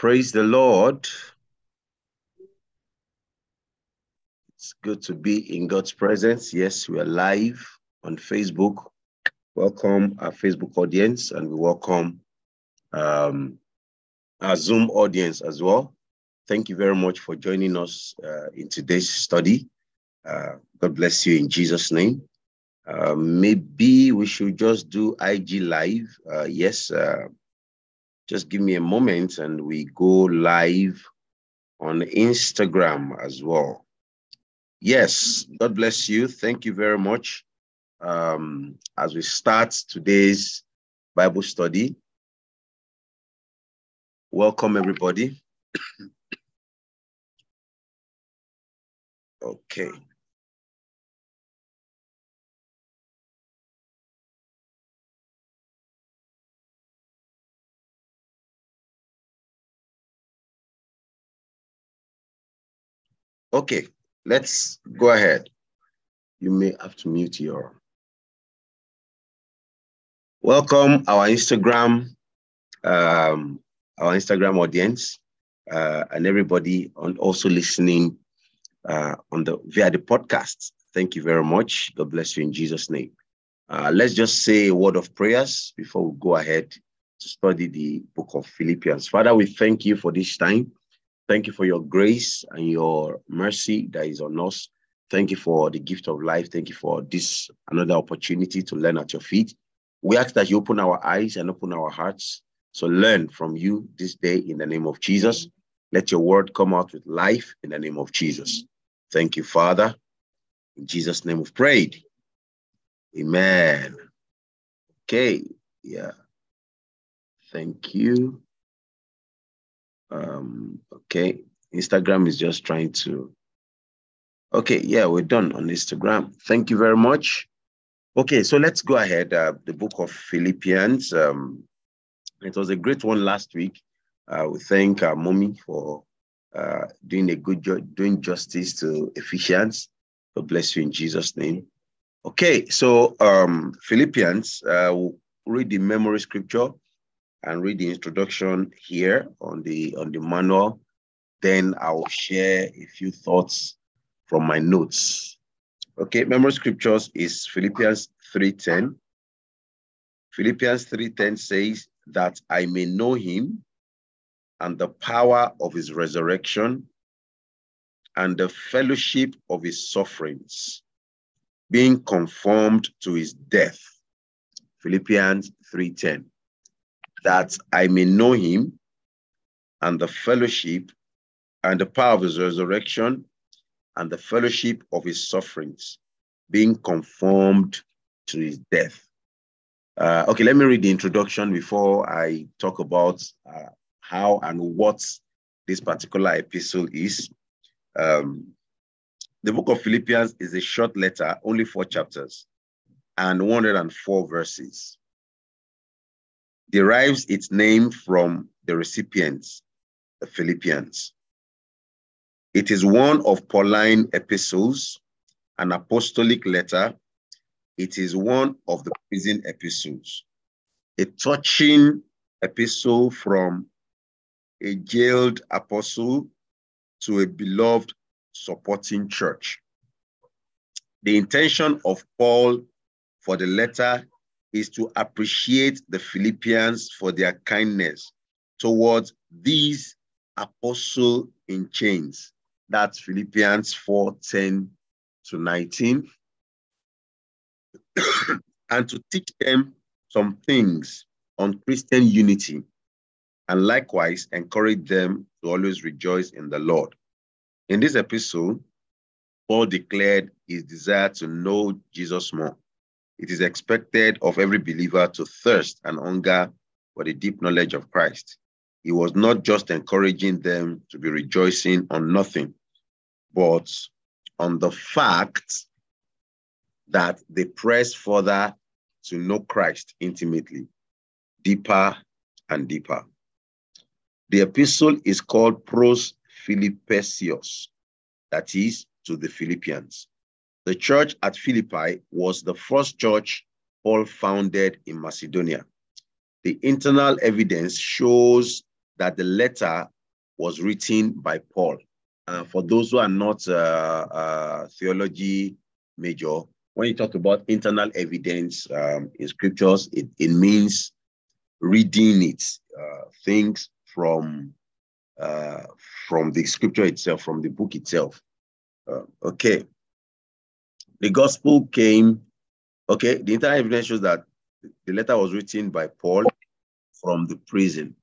Praise the Lord. It's good to be in God's presence. Yes, we are live on Facebook. Welcome our Facebook audience and we welcome um, our Zoom audience as well. Thank you very much for joining us uh, in today's study. Uh, God bless you in Jesus' name. Uh, maybe we should just do IG live. Uh, yes, uh, just give me a moment and we go live on Instagram as well. Yes, God bless you. Thank you very much. Um, as we start today's Bible study, welcome everybody. okay. Okay, let's go ahead. You may have to mute your. Welcome our Instagram, um, our Instagram audience, uh, and everybody on also listening uh, on the via the podcast. Thank you very much. God bless you in Jesus' name. Uh, let's just say a word of prayers before we go ahead to study the book of Philippians. Father, we thank you for this time. Thank you for your grace and your mercy that is on us. Thank you for the gift of life. Thank you for this another opportunity to learn at your feet. We ask that you open our eyes and open our hearts so learn from you this day in the name of Jesus. Let your word come out with life in the name of Jesus. Thank you, Father. In Jesus' name we've prayed. Amen. Okay. Yeah. Thank you. Um, okay, Instagram is just trying to. Okay, yeah, we're done on Instagram. Thank you very much. Okay, so let's go ahead. Uh, the book of Philippians. Um, it was a great one last week. Uh, we thank our mommy for uh, doing a good job, doing justice to Ephesians. God bless you in Jesus' name. Okay, so um, Philippians, uh, we'll read the memory scripture and read the introduction here on the on the manual. Then I'll share a few thoughts from my notes. Okay, memory scriptures is Philippians 3:10. Philippians 3:10 says that I may know him and the power of his resurrection and the fellowship of his sufferings, being conformed to his death. Philippians 3:10 that I may know him and the fellowship and the power of his resurrection and the fellowship of his sufferings, being conformed to his death. Uh, okay, let me read the introduction before I talk about uh, how and what this particular epistle is. Um, the book of Philippians is a short letter, only four chapters and 104 verses derives its name from the recipients, the Philippians. It is one of Pauline epistles, an apostolic letter. It is one of the prison epistles, a touching epistle from a jailed apostle to a beloved supporting church. The intention of Paul for the letter is to appreciate the Philippians for their kindness towards these apostle in chains. That's Philippians 4 10 to 19. and to teach them some things on Christian unity, and likewise encourage them to always rejoice in the Lord. In this episode, Paul declared his desire to know Jesus more it is expected of every believer to thirst and hunger for the deep knowledge of Christ. He was not just encouraging them to be rejoicing on nothing, but on the fact that they press further to know Christ intimately, deeper and deeper. The epistle is called Pros Philippios, that is, to the Philippians. The church at Philippi was the first church Paul founded in Macedonia. The internal evidence shows that the letter was written by Paul. Uh, for those who are not uh, uh, theology major, when you talk about internal evidence um, in scriptures, it, it means reading it, uh, things from uh, from the scripture itself, from the book itself. Uh, okay. The gospel came, okay, the entire evidence shows that the letter was written by Paul from the prison.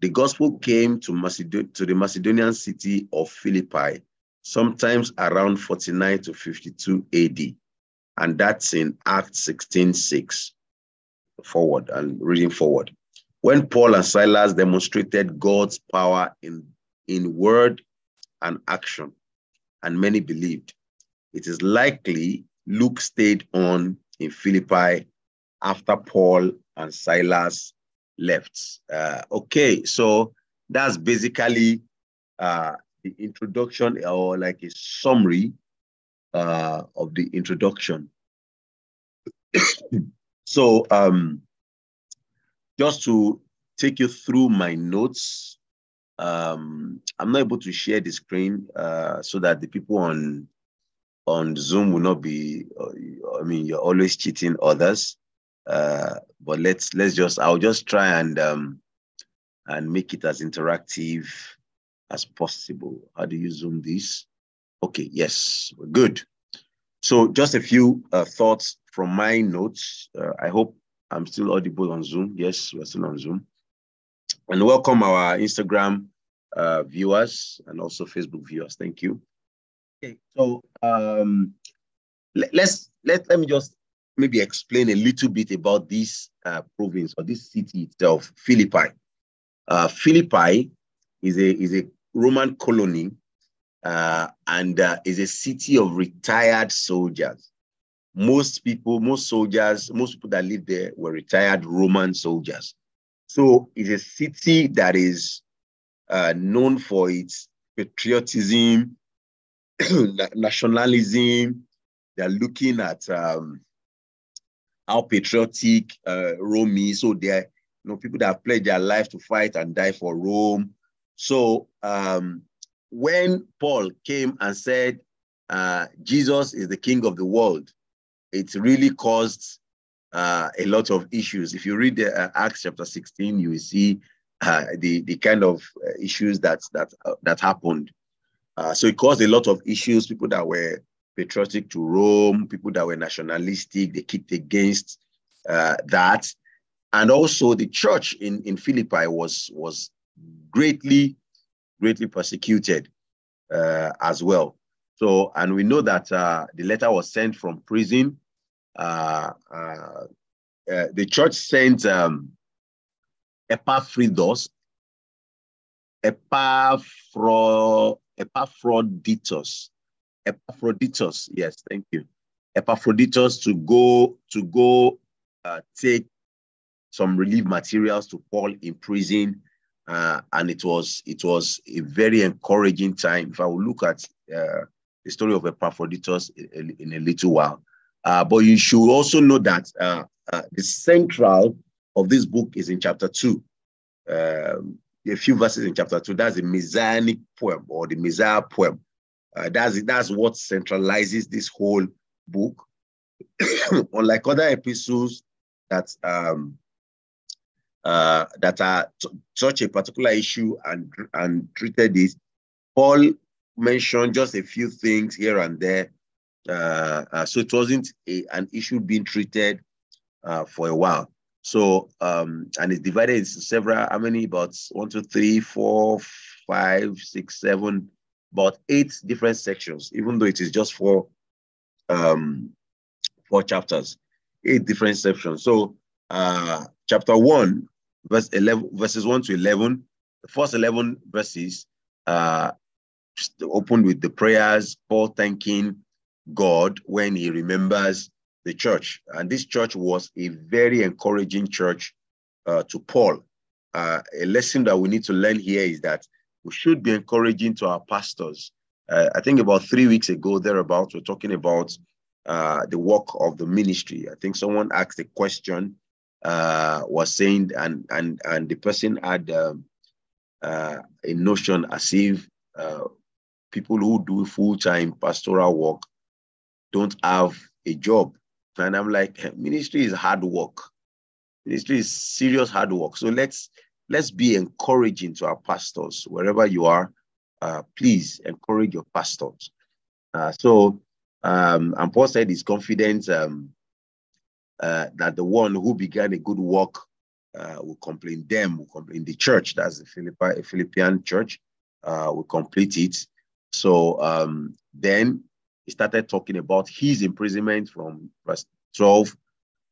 The gospel came to, Macedon- to the Macedonian city of Philippi, sometimes around 49 to 52 AD. And that's in Acts 16 6. Forward and reading forward. When Paul and Silas demonstrated God's power in, in word and action, and many believed, it is likely Luke stayed on in Philippi after Paul and Silas left. Uh, okay, so that's basically uh, the introduction or like a summary uh, of the introduction. so um, just to take you through my notes, um, I'm not able to share the screen uh, so that the people on on Zoom will not be. Uh, I mean, you're always cheating others. Uh, but let's let's just I'll just try and um, and make it as interactive as possible. How do you zoom this? Okay, yes, good. So just a few uh, thoughts from my notes. Uh, I hope I'm still audible on Zoom. Yes, we're still on Zoom. And welcome our Instagram uh, viewers and also Facebook viewers. Thank you. Okay, so um, let, let's let let me just maybe explain a little bit about this uh, province or this city itself, Philippi. Uh, Philippi is a is a Roman colony uh, and uh, is a city of retired soldiers. Most people, most soldiers, most people that live there were retired Roman soldiers. So it's a city that is uh, known for its patriotism, nationalism. They're looking at um, how patriotic uh, Rome is. So they're you know people that have pledged their life to fight and die for Rome. So um, when Paul came and said uh, Jesus is the King of the world, it really caused uh, a lot of issues. If you read the, uh, Acts chapter 16, you will see uh, the the kind of uh, issues that that uh, that happened. So it caused a lot of issues. People that were patriotic to Rome, people that were nationalistic, they kicked against uh, that. And also the church in, in Philippi was, was greatly, greatly persecuted uh, as well. So, and we know that uh, the letter was sent from prison. Uh, uh, uh, the church sent um, Epaphroditus, Epaphro, Epaphroditus Epaphroditus. Yes, thank you. Epaphroditus to go to go uh, take some relief materials to Paul in prison, uh, and it was it was a very encouraging time. If I will look at uh, the story of Epaphroditus in, in a little while, uh, but you should also know that uh, uh, the central of this book is in chapter two. Um, a few verses in chapter two. That's the messianic poem or the Messiah poem uh, that's that's what centralizes this whole book. Unlike other epistles that um, uh, that are such a particular issue and and treated this, Paul mentioned just a few things here and there. Uh, uh, so it wasn't a, an issue being treated uh, for a while. So um, and it's divided into several. How many? About one, two, three, four, five, six, seven, about eight different sections, even though it is just four, um, four chapters, eight different sections. So uh, chapter one, verse 11, verses 1 to 11, the first 11 verses uh, opened with the prayers, Paul thanking God when he remembers the church. And this church was a very encouraging church uh, to Paul. Uh, a lesson that we need to learn here is that we should be encouraging to our pastors. Uh, I think about three weeks ago, thereabouts, we're talking about uh, the work of the ministry. I think someone asked a question, uh, was saying, and and and the person had um, uh, a notion as if people who do full-time pastoral work don't have a job. And I'm like, ministry is hard work. Ministry is serious hard work. So let's let's be encouraging to our pastors wherever you are. Uh, please encourage your pastors. Uh, so, um, and Paul said he's confident um, uh, that the one who began a good work uh, will complete them, will complete the church. That's the Philippi, Philippian church. Uh, will complete it. So um, then he started talking about his imprisonment from verse 12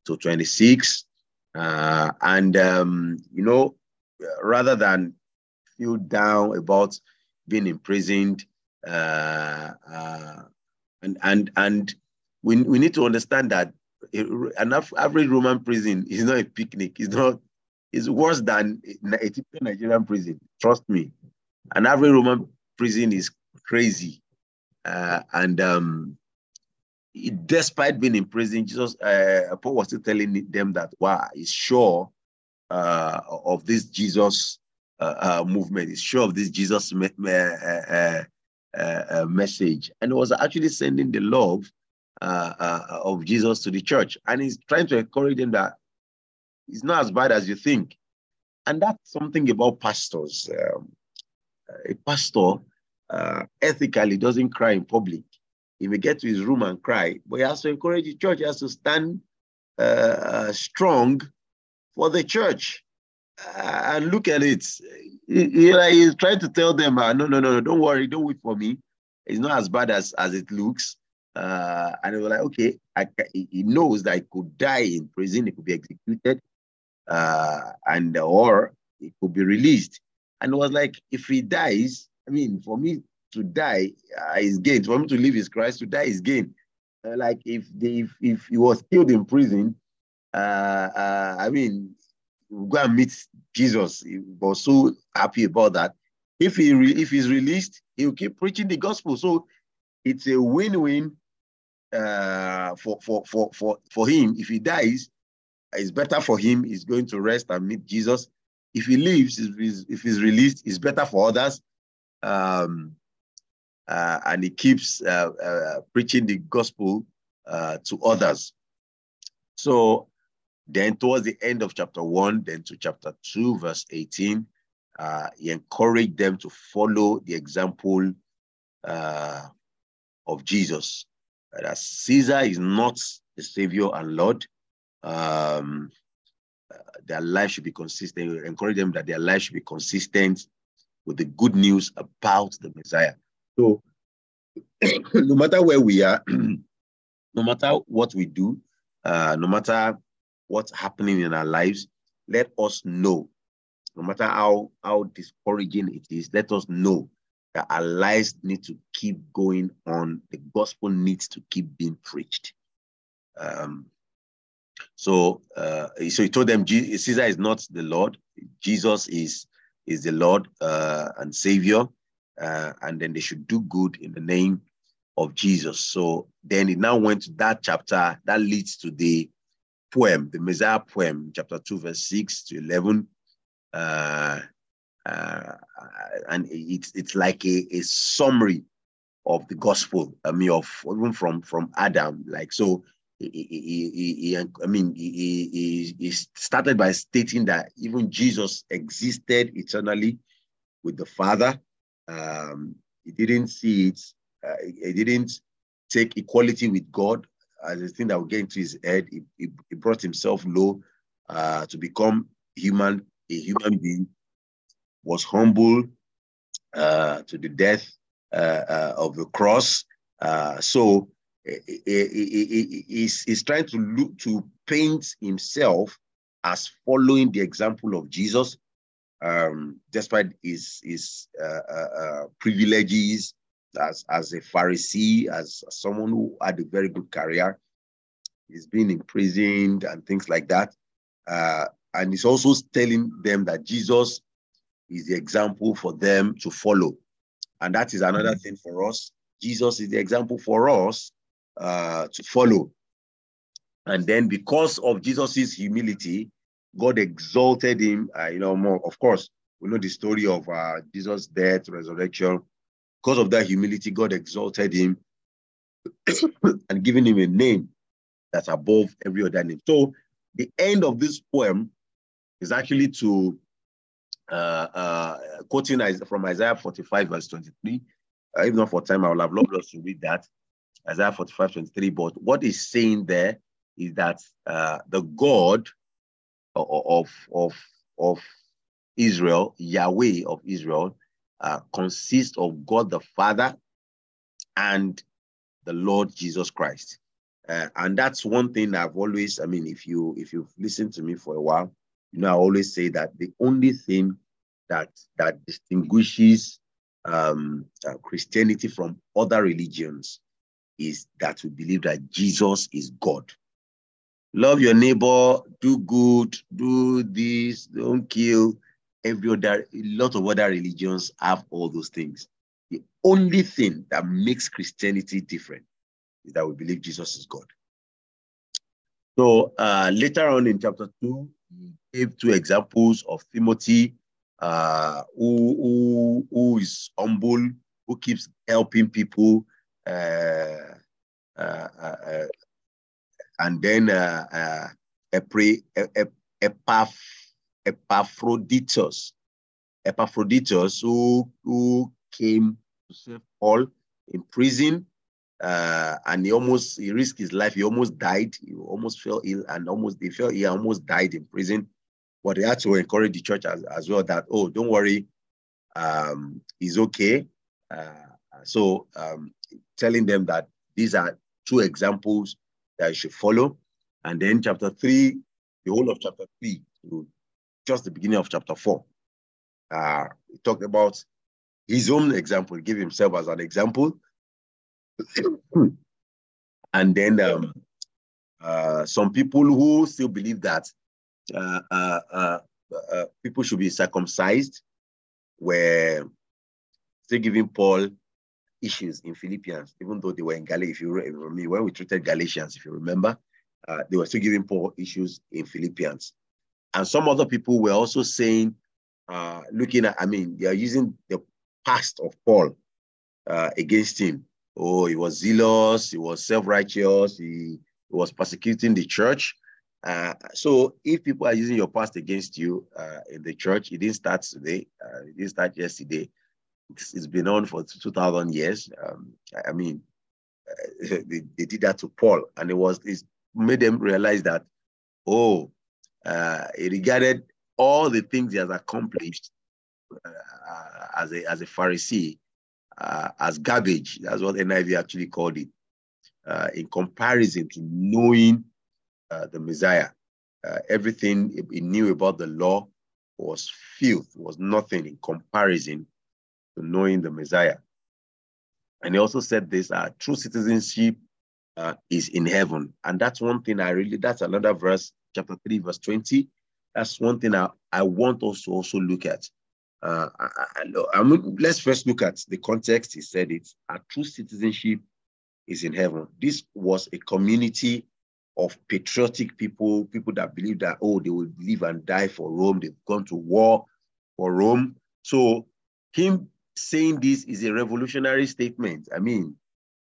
to 26. Uh, and, um, you know, rather than feel down about being imprisoned, uh, uh, and, and, and we, we need to understand that an average Roman prison is not a picnic. It's not. It's worse than a typical Nigerian prison. Trust me. An average Roman prison is crazy, uh, and um, despite being in prison, Jesus uh, Paul was still telling them that wow, he's sure uh, of this Jesus uh, uh, movement. He's sure of this Jesus me- uh, message, and was actually sending the love of Jesus to the church. And he's trying to encourage them that it's not as bad as you think. And that's something about pastors. Um, a pastor uh, ethically doesn't cry in public. He may get to his room and cry, but he has to encourage the church. He has to stand uh, uh, strong for the church. Uh, and look at it. He, he, he's trying to tell them, no, no, no, no, don't worry, don't wait for me. It's not as bad as, as it looks. Uh, and he was like, okay, I, he knows that he could die in prison, he could be executed, uh, and or he could be released. And it was like, if he dies, I mean, for me to die uh, is gain. For me to live is Christ. To die is gain. Uh, like if the, if if he was killed in prison, uh, uh, I mean, go and meet Jesus. He was so happy about that. If he re- if he's released, he will keep preaching the gospel. So it's a win-win uh, for, for, for, for, for him. If he dies, it's better for him. He's going to rest and meet Jesus. If he lives, if he's, if he's released, it's better for others. Um, uh, and he keeps uh, uh, preaching the gospel uh, to others. So then towards the end of chapter 1, then to chapter 2, verse 18, uh, he encouraged them to follow the example uh, of Jesus that Caesar is not the Savior and Lord. Um, their life should be consistent. Encourage them that their life should be consistent with the good news about the Messiah. So, no matter where we are, no matter what we do, uh, no matter what's happening in our lives, let us know, no matter how, how discouraging it is, let us know that our lives need to keep going on. The gospel needs to keep being preached. Um, so, uh, so he told them Caesar is not the Lord. Jesus is is the Lord uh, and Savior, uh, and then they should do good in the name of Jesus. So then it now went to that chapter that leads to the poem, the Messiah poem, chapter two, verse six to eleven. Uh, uh, and it's it's like a, a summary of the gospel. I mean, of even from from Adam. Like so, he, he, he, I mean, he, he, started by stating that even Jesus existed eternally with the Father. Um, he didn't see it. Uh, he didn't take equality with God as a thing that would get into his head. He, he, brought himself low uh, to become human, a human being was humble uh, to the death uh, uh of the cross. Uh, so he's, he's trying to look to paint himself as following the example of Jesus, um, despite his, his uh, privileges as, as a Pharisee, as someone who had a very good career. He's been imprisoned and things like that. Uh, and he's also telling them that Jesus is the example for them to follow. And that is another mm-hmm. thing for us. Jesus is the example for us uh, to follow. And then because of Jesus's humility, God exalted him, uh, you know, more, of course, We know the story of uh, Jesus' death, resurrection. Because of that humility, God exalted him and given him a name that's above every other name. So the end of this poem is actually to uh, uh, quoting from Isaiah 45, verse 23. Uh, even not for time, I would have loved us to read that. Isaiah 45, 23. But what he's saying there is that uh, the God of, of, of Israel, Yahweh of Israel, uh, consists of God the Father and the Lord Jesus Christ. Uh, and that's one thing I've always, I mean, if you if you've listened to me for a while, you know, I always say that the only thing that that distinguishes um, uh, Christianity from other religions is that we believe that Jesus is God. Love your neighbor, do good, do this, don't kill. Every other, a lot of other religions have all those things. The only thing that makes Christianity different is that we believe Jesus is God. So uh, later on in chapter 2, he gave two examples of Timothy, uh, who, who, who is humble, who keeps helping people, uh, uh, uh, and then uh, Epaphroditus, Epaphroditus, who, who came to save Paul in prison uh, and he almost he risked his life. He almost died. He almost fell ill, and almost they felt he almost died in prison. But they had to encourage the church as, as well that oh, don't worry, um, he's okay. Uh, so um, telling them that these are two examples that you should follow. And then chapter three, the whole of chapter three, just the beginning of chapter four, uh, he talked about his own example, give himself as an example and then um, uh, some people who still believe that uh, uh, uh, uh people should be circumcised were still giving Paul issues in Philippians, even though they were in Galatians. If you remember, when we treated Galatians, if you remember, uh, they were still giving Paul issues in Philippians. And some other people were also saying, looking at, I mean, they are using the past of Paul against him oh, he was zealous, he was self-righteous, he, he, was persecuting the church. Uh, so if people are using your past against you uh, in the church, it didn't start today, uh, it didn't start yesterday. It's, it's been on for 2,000 years. Um, I mean, uh, they, they, did that to Paul, and it was it made them realize that, oh, uh, he regarded all the things he has accomplished uh, as a as a Pharisee uh, as garbage. That's what NIV actually called it, uh, in comparison to knowing uh, the Messiah. Uh, everything he knew about the law was filth, was nothing in comparison to knowing the Messiah. And he also said this uh, true citizenship uh, is in heaven. And that's one thing I really, that's another verse, chapter 3, verse 20. That's one thing I, I want us to also look at. Uh, I, I, I mean, let's first look at the context. He said it. Our true citizenship is in heaven. This was a community of patriotic people, people that believe that, oh, they will live and die for Rome. They've gone to war for Rome. So him saying this is a revolutionary statement. I mean,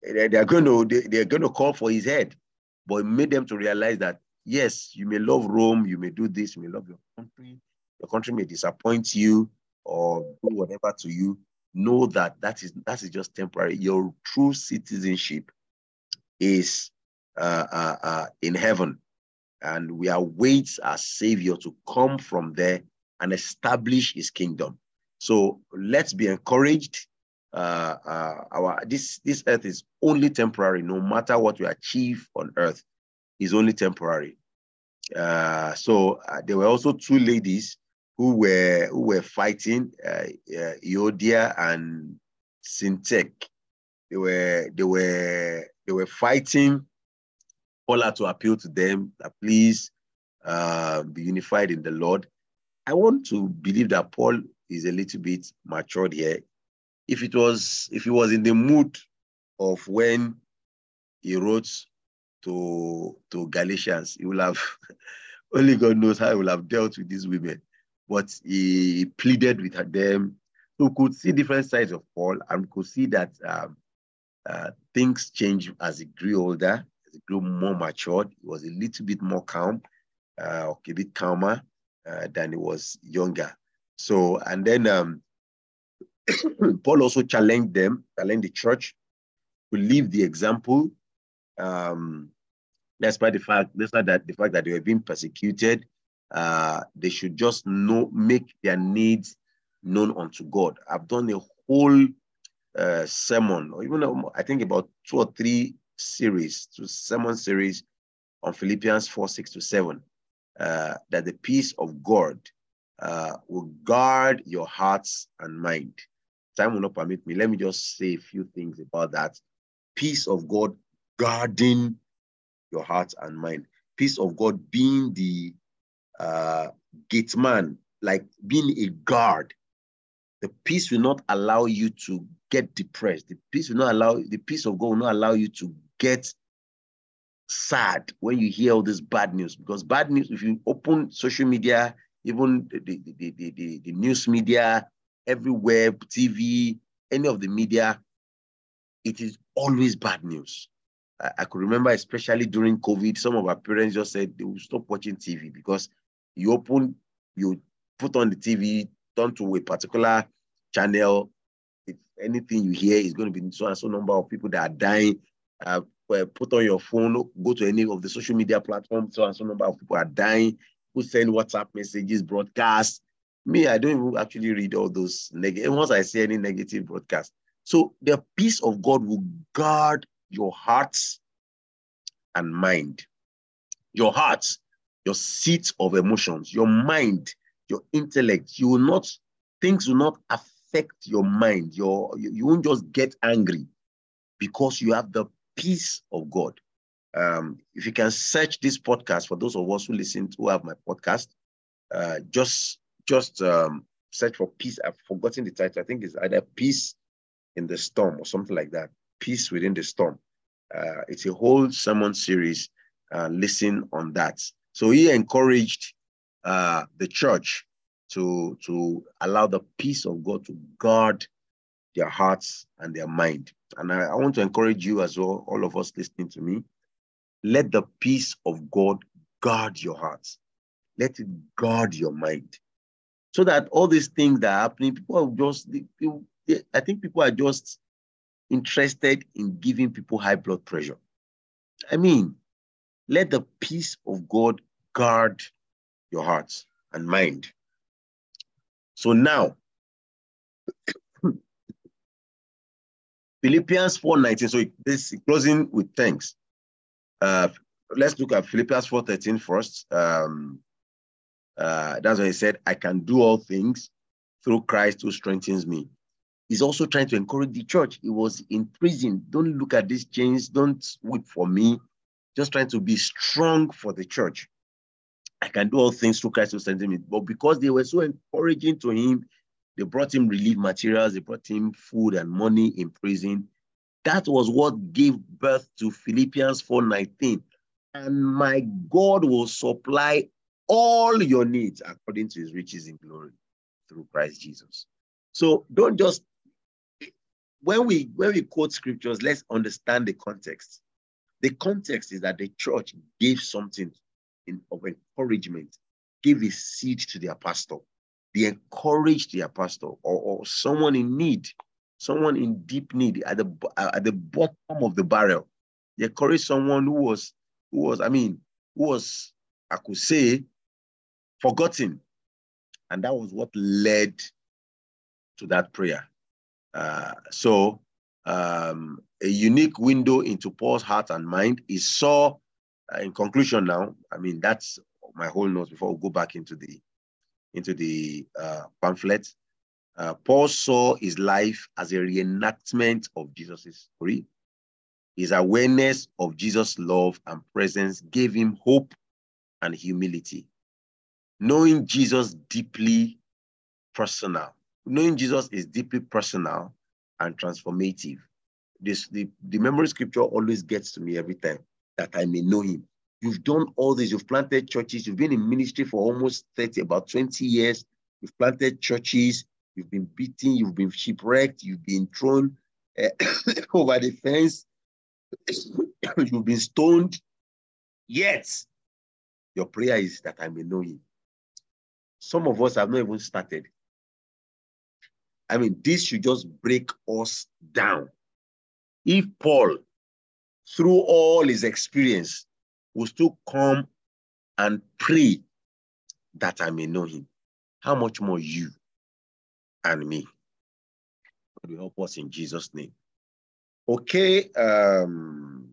they're going to they're going to call for his head, but it made them to realize that yes, you may love Rome, you may do this, you may love your country, your country may disappoint you, or do whatever to you, know that that is that is just temporary. Your true citizenship is uh, uh, uh, in heaven, and we await our Savior to come from there and establish His kingdom. So let's be encouraged. Uh, uh, our this this earth is only temporary. No matter what we achieve on earth, is only temporary. Uh, so there were also two ladies who were who were fighting uh, uh, Euodia and Syntyche. They were they were they were fighting. Paul to appeal to them that please uh, be unified in the Lord. I want to believe that Paul is a little bit matured here. If it was if he was in the mood of when he wrote to to Galatians, he will have only God knows how he will have dealt with these women but he pleaded with them. So could see different sides of Paul and could see that um, uh, things changed as he grew older, as he grew more matured. He was a little bit more calm, uh, a bit calmer uh, than he was younger. So, and then um, Paul also challenged them, challenged the church to leave the example. Um, despite the fact, despite that the fact that they were being persecuted, uh, they should just know, make their needs known unto God. I've done a whole uh, sermon, or even um, I think about two or three series, two sermon series on Philippians 4, 6 to 7, uh, that the peace of God uh, will guard your hearts and mind. Time will not permit me. Let me just say a few things about that. Peace of God guarding your heart and mind. Peace of God being the uh, gate man, like being a guard. The peace will not allow you to get depressed. The peace will not allow the peace of God will not allow you to get sad when you hear all this bad news. Because bad news, if you open social media, even the, the, the, the, the, news media, everywhere, TV, any of the media, it is always bad news. I, I could remember, especially during COVID, some of our parents just said they will stop watching TV because you open, you put on the TV, turn to a particular channel. If anything you hear is going to be so and so number of people that are dying. Uh, put on your phone, go to any of the social media platforms, so and so number of people are dying. Who send WhatsApp messages, broadcasts. Me, I don't even actually read all those negative. Once I see any negative broadcast, so the peace of God will guard your hearts and mind. Your hearts your seat of emotions, your mind, your intellect. You will not, things will not affect your mind. Your, you, you won't just get angry because you have the peace of God. Um, if you can search this podcast for those of us who listen to who have my podcast, uh, just just um, search for peace. I've forgotten the title. I think it's either peace in the storm or something like that. Peace within the storm. Uh, it's a whole sermon series. Uh, listen on that. So he encouraged uh, the church to, to allow the peace of God to guard their hearts and their mind. And I, I want to encourage you as well, all of us listening to me, let the peace of God guard your hearts. Let it guard your mind. So that all these things that are happening, people are just, I think people are just interested in giving people high blood pressure. I mean, let the peace of God guard your hearts and mind. So now, Philippians 4.19, so this closing with thanks. Uh, let's look at Philippians 4.13 first. Um, uh, that's when he said, I can do all things through Christ who strengthens me. He's also trying to encourage the church. He was in prison. Don't look at these chains. Don't weep for me. Just trying to be strong for the church. I can do all things through Christ who sent me. But because they were so encouraging to him, they brought him relief materials, they brought him food and money in prison. That was what gave birth to Philippians 4:19. And my God will supply all your needs according to his riches in glory through Christ Jesus. So don't just when we when we quote scriptures, let's understand the context. The context is that the church gave something in, of encouragement, give a seed to their pastor. They encourage their pastor or, or someone in need, someone in deep need at the at the bottom of the barrel. They encourage someone who was who was I mean who was I could say forgotten, and that was what led to that prayer. Uh, so um, a unique window into Paul's heart and mind. He saw uh, in conclusion now, I mean, that's my whole notes before we go back into the into the uh, pamphlet. Uh, Paul saw his life as a reenactment of Jesus' story. His awareness of Jesus' love and presence gave him hope and humility. Knowing Jesus deeply personal, knowing Jesus is deeply personal and transformative. This the, the memory scripture always gets to me every time that I may know him. You've done all this, you've planted churches, you've been in ministry for almost 30, about 20 years, you've planted churches, you've been beaten, you've been shipwrecked, you've been thrown uh, over the fence, you've been stoned. Yet, your prayer is that I may know him. Some of us have not even started. I mean, this should just break us down. If Paul, through all his experience, will still come and pray that I may know him, how much more you and me? God will help us in Jesus' name. Okay. Um,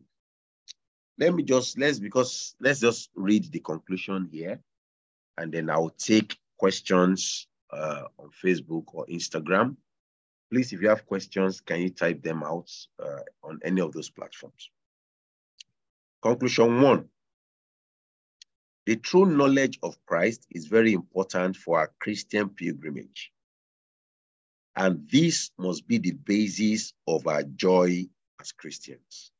let me just let's because let's just read the conclusion here, and then I'll take questions uh, on Facebook or Instagram. Please, if you have questions, can you type them out uh, on any of those platforms? Conclusion one. The true knowledge of Christ is very important for our Christian pilgrimage. And this must be the basis of our joy as Christians.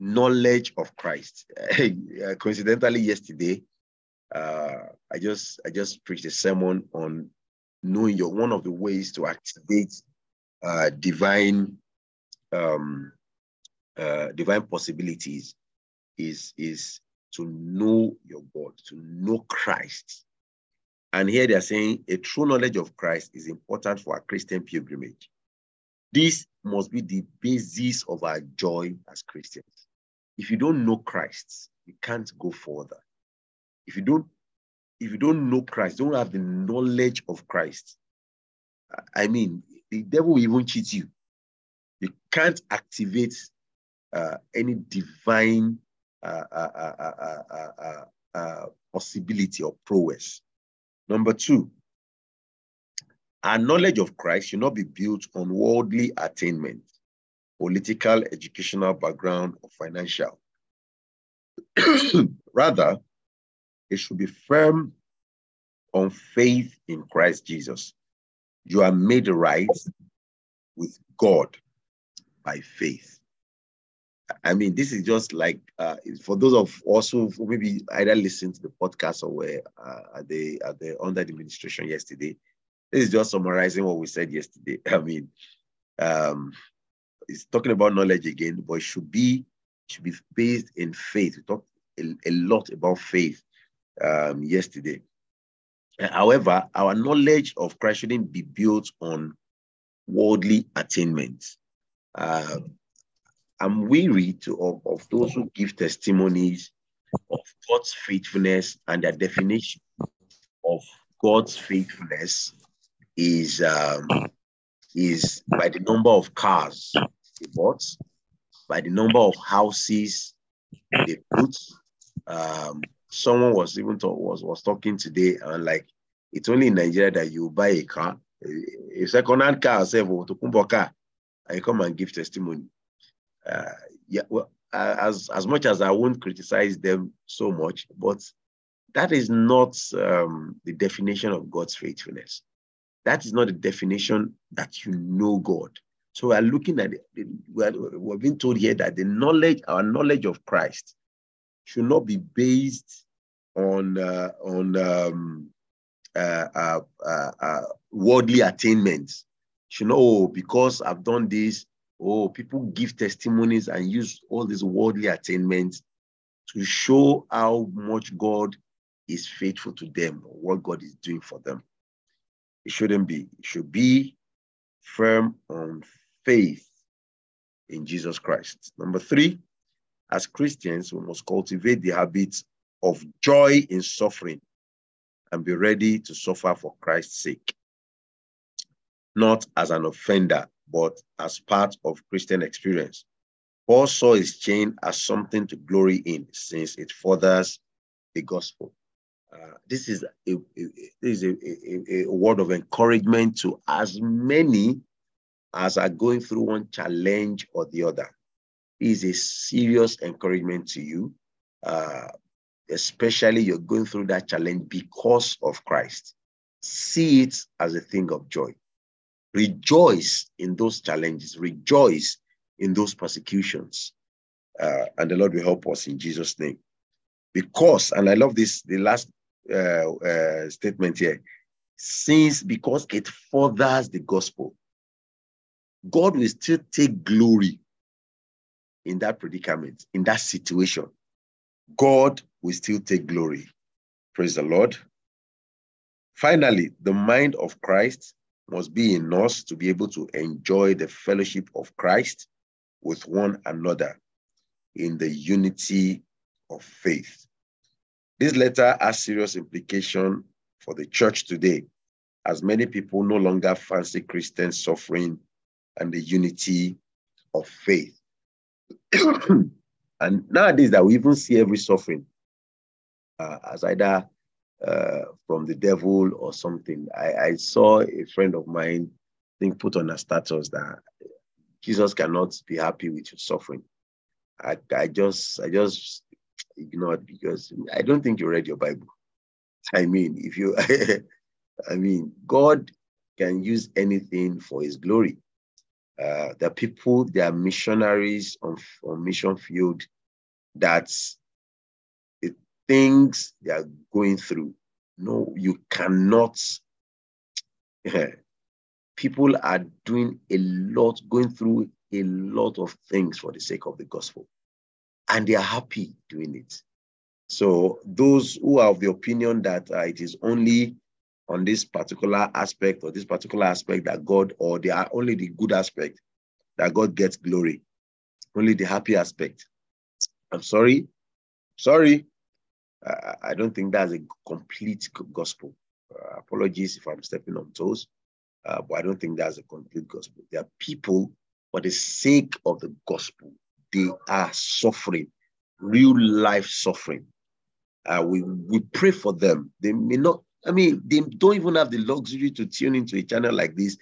Knowledge of Christ. Coincidentally, yesterday, uh, I just I just preached a sermon on knowing your one of the ways to activate uh, divine um, uh, divine possibilities is is to know your God, to know Christ. And here they are saying a true knowledge of Christ is important for our Christian pilgrimage. This must be the basis of our joy as Christians. If you don't know Christ, you can't go further. If you don't, if you don't know Christ, don't have the knowledge of Christ. I mean, the devil will even cheat you. You can't activate uh, any divine uh, uh, uh, possibility or prowess. Number two, our knowledge of Christ should not be built on worldly attainment, political, educational background, or financial. Rather, it should be firm on faith in Christ Jesus. You are made right with God by faith. I mean, this is just like uh, for those of us who maybe either listened to the podcast or were uh, at the at the under administration yesterday. This is just summarizing what we said yesterday. I mean, um, it's talking about knowledge again, but it should be should be based in faith. We talked a, a lot about faith um, yesterday. However, our knowledge of Christ shouldn't be built on worldly attainments. Uh, I'm weary to, of, of those who give testimonies of God's faithfulness and their definition of God's faithfulness is um, is by the number of cars they bought, by the number of houses they put. Um, someone was even talk, was was talking today and like it's only in Nigeria that you buy a car, a, a second-hand car, say, and you come and give testimony uh, yeah, well, uh, as as much as I won't criticize them so much, but that is not um, the definition of God's faithfulness. That is not the definition that you know God. So we are looking at it. We are, we're being told here that the knowledge, our knowledge of Christ, should not be based on uh, on um, uh, uh, uh, worldly attainments. Should know oh, because I've done this, oh, people give testimonies and use all these worldly attainments to show how much God is faithful to them what God is doing for them. It shouldn't be. It should be firm on faith in Jesus Christ. Number three, as Christians, we must cultivate the habit of joy in suffering and be ready to suffer for Christ's sake, not as an offender, but as part of Christian experience. Paul saw his chain as something to glory in since it furthers the gospel. Uh, this is a, a, this is a, a, word of encouragement to as many as are going through one challenge or the other. It is a serious encouragement to you, uh, especially you're going through that challenge because of Christ. See it as a thing of joy. Rejoice in those challenges, rejoice in those persecutions. Uh, and the Lord will help us in Jesus' name. Because, and I love this, the last uh, uh, statement here, since because it furthers the gospel. God will still take glory in that predicament, in that situation. God will still take glory. Praise the Lord. Finally, the mind of Christ must be in us to be able to enjoy the fellowship of Christ with one another in the unity of faith. This letter has serious implication for the church today, as many people no longer fancy Christian suffering and the unity of faith. and nowadays that we even see every suffering uh, as either uh, from the devil or something. I, I saw a friend of mine think put on a status that Jesus cannot be happy with your suffering. I, I just I just ignored because I don't think you read your Bible. I mean, if you I mean, God can use anything for his glory. Uh, the people, they are missionaries on, on mission field. That's the things they are going through. No, you cannot. people are doing a lot, going through a lot of things for the sake of the gospel, and they are happy doing it. So, those who are of the opinion that uh, it is only on this particular aspect or this particular aspect that God, or they are only the good aspect that God gets glory, only the happy aspect. I'm sorry, sorry. Uh, I don't think that's a complete gospel. Uh, apologies if I'm stepping on toes, uh, but I don't think that's a complete gospel. There are people, for the sake of the gospel, they are suffering, real life suffering. Uh, we we pray for them. They may not I mean, they don't even have the luxury to tune into a channel like this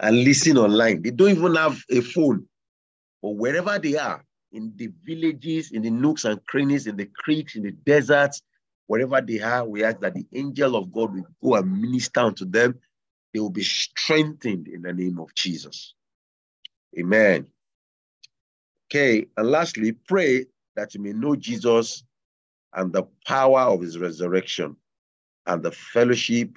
and listen online. They don't even have a phone. But wherever they are, in the villages, in the nooks and crannies, in the creeks, in the deserts, wherever they are, we ask that the angel of God will go and minister unto them. They will be strengthened in the name of Jesus. Amen. Okay, and lastly, pray that you may know Jesus and the power of his resurrection and the fellowship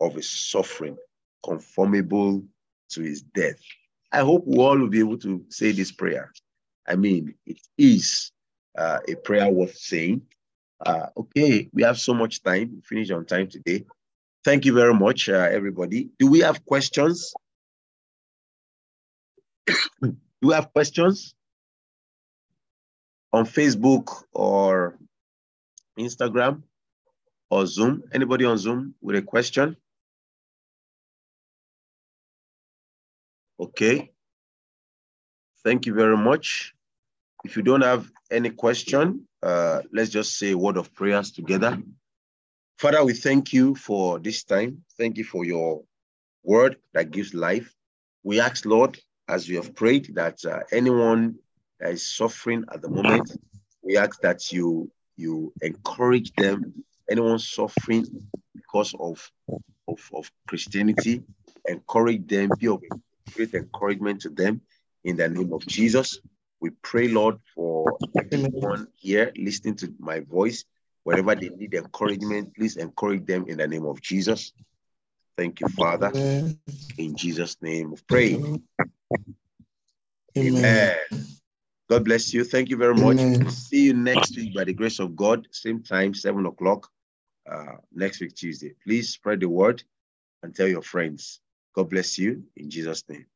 of his suffering, conformable to his death. I hope we all will be able to say this prayer. I mean, it is uh, a prayer worth saying. Uh, okay, we have so much time. We finish on time today. Thank you very much, uh, everybody. Do we have questions? Do we have questions on Facebook or Instagram? or Zoom? Anybody on Zoom with a question? Okay. Thank you very much. If you don't have any question, uh, let's just say a word of prayers together. Father, we thank you for this time. Thank you for your word that gives life. We ask, Lord, as we have prayed, that uh, anyone that is suffering at the moment, we ask that you you encourage them anyone suffering because of, of, of Christianity, encourage them, be of great encouragement to them in the name of Jesus. We pray, Lord, for everyone here listening to my voice, wherever they need encouragement, please encourage them in the name of Jesus. Thank you, Father. In Jesus' name we pray. Amen. Amen. God bless you. Thank you very much. Amen. See you next week by the grace of God, same time, seven o'clock, uh, next week, Tuesday. Please spread the word and tell your friends. God bless you in Jesus' name.